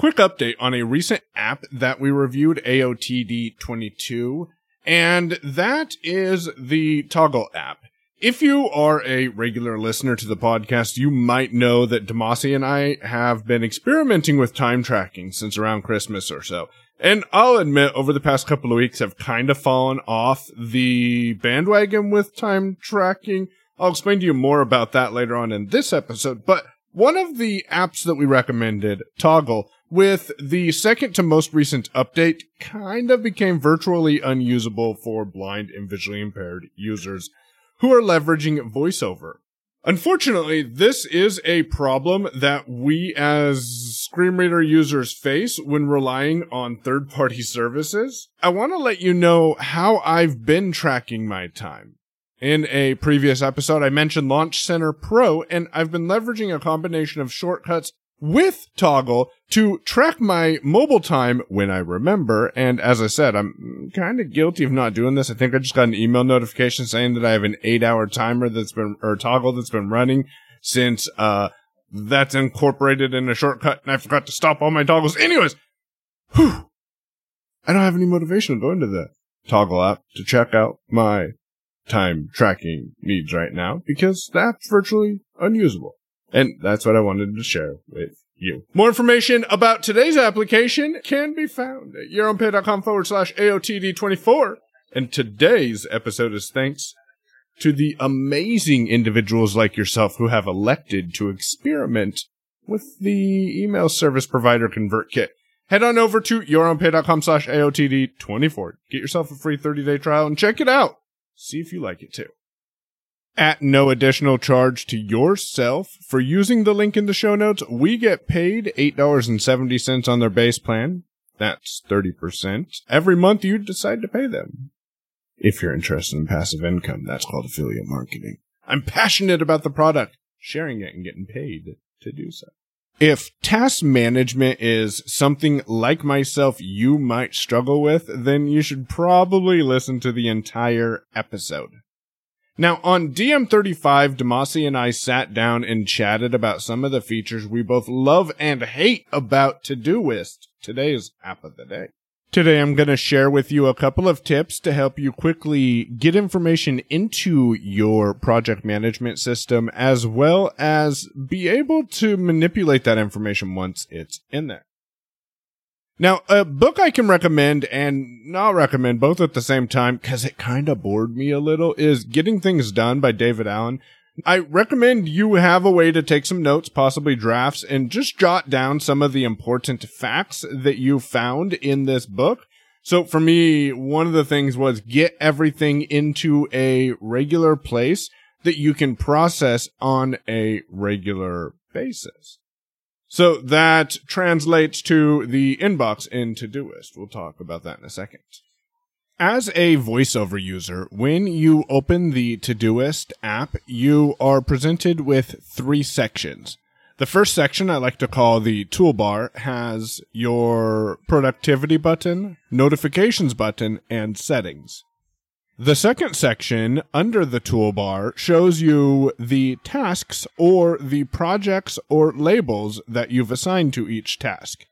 Quick update on a recent app that we reviewed, AOTD22, and that is the Toggl app. If you are a regular listener to the podcast, you might know that Damashe and I have been experimenting with time tracking since around Christmas or so. And I'll admit, over the past couple of weeks, have kind of fallen off the bandwagon with time tracking. I'll explain to you more about that later on in this episode. But one of the apps that we recommended, Toggl, with the second to most recent update, kind of became virtually unusable for blind and visually impaired users who are leveraging voiceover. Unfortunately, this is a problem that we as screen reader users face when relying on third party services. I want to let you know how I've been tracking my time. In a previous episode, I mentioned Launch Center Pro, and I've been leveraging a combination of shortcuts with Toggl to track my mobile time when I remember. And as I said, I'm kind of guilty of not doing this. I think I just got an email notification saying that I have an eight hour timer that's been, or toggle that's been running since, uh, that's incorporated in a shortcut and I forgot to stop all my toggles. Anyways, whew, I don't have any motivation to go into the Toggl app to check out my time tracking needs right now because that's virtually unusable. And that's what I wanted to share with you. More information about today's application can be found at yourownpay.com forward slash AOTD24. And today's episode is thanks to the amazing individuals like yourself who have elected to experiment with the email service provider ConvertKit. Head on over to yourownpay.com slash AOTD24. Get yourself a free 30 day trial and check it out. See if you like it too at no additional charge to yourself for using the link in the show notes. We get paid $8.70 on their base plan. That's 30%. Every month you decide to pay them. If you're interested in passive income, that's called affiliate marketing. I'm passionate about the product, sharing it and getting paid to do so. If task management is something like myself you might struggle with, then you should probably listen to the entire episode. Now, on DM35, Damashe and I sat down and chatted about some of the features we both love and hate about Todoist, today's app of the day. Today, I'm going to share with you a couple of tips to help you quickly get information into your project management system, as well as be able to manipulate that information once it's in there. Now, a book I can recommend and not recommend both at the same time because it kind of bored me a little is Getting Things Done by David Allen. I recommend you have a way to take some notes, possibly drafts, and just jot down some of the important facts that you found in this book. So for me, one of the things was get everything into a regular place that you can process on a regular basis. So that translates to the inbox in Todoist. We'll talk about that in a second. As a voiceover user, when you open the Todoist app, you are presented with three sections. The first section I like to call the toolbar has your productivity button, notifications button, and settings. The second section under the toolbar shows you the tasks or the projects or labels that you've assigned to each task.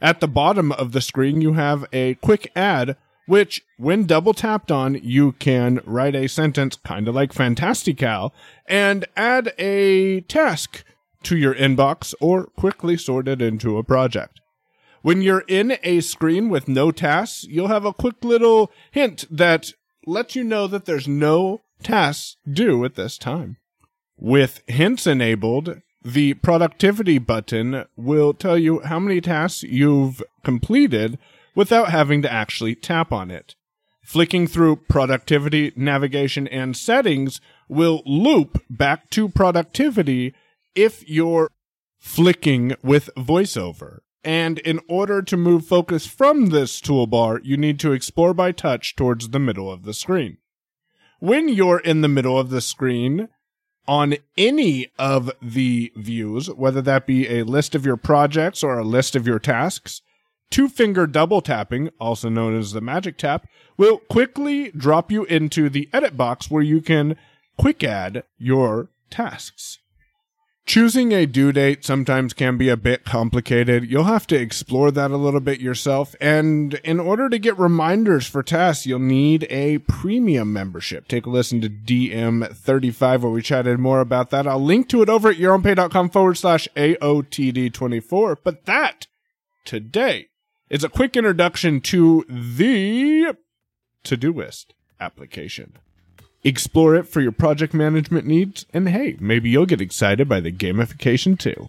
At the bottom of the screen, you have a quick add, which, when double tapped on, you can write a sentence kind of like Fantastical and add a task to your inbox or quickly sort it into a project. When you're in a screen with no tasks, you'll have a quick little hint that lets you know that there's no tasks due at this time. With hints enabled, the productivity button will tell you how many tasks you've completed without having to actually tap on it. Flicking through productivity, navigation, and settings will loop back to productivity if you're flicking with voiceover. And in order to move focus from this toolbar, you need to explore by touch towards the middle of the screen. When you're in the middle of the screen, on any of the views, whether that be a list of your projects or a list of your tasks, two finger double tapping, also known as the magic tap, will quickly drop you into the edit box where you can quick add your tasks. Choosing a due date sometimes can be a bit complicated. You'll have to explore that a little bit yourself. And in order to get reminders for tasks, you'll need a premium membership. Take a listen to DM35 where we chatted more about that. I'll link to it over at yourownpay.com forward slash AOTD24. But that today is a quick introduction to the Todoist application. Explore it for your project management needs, and hey, maybe you'll get excited by the gamification too.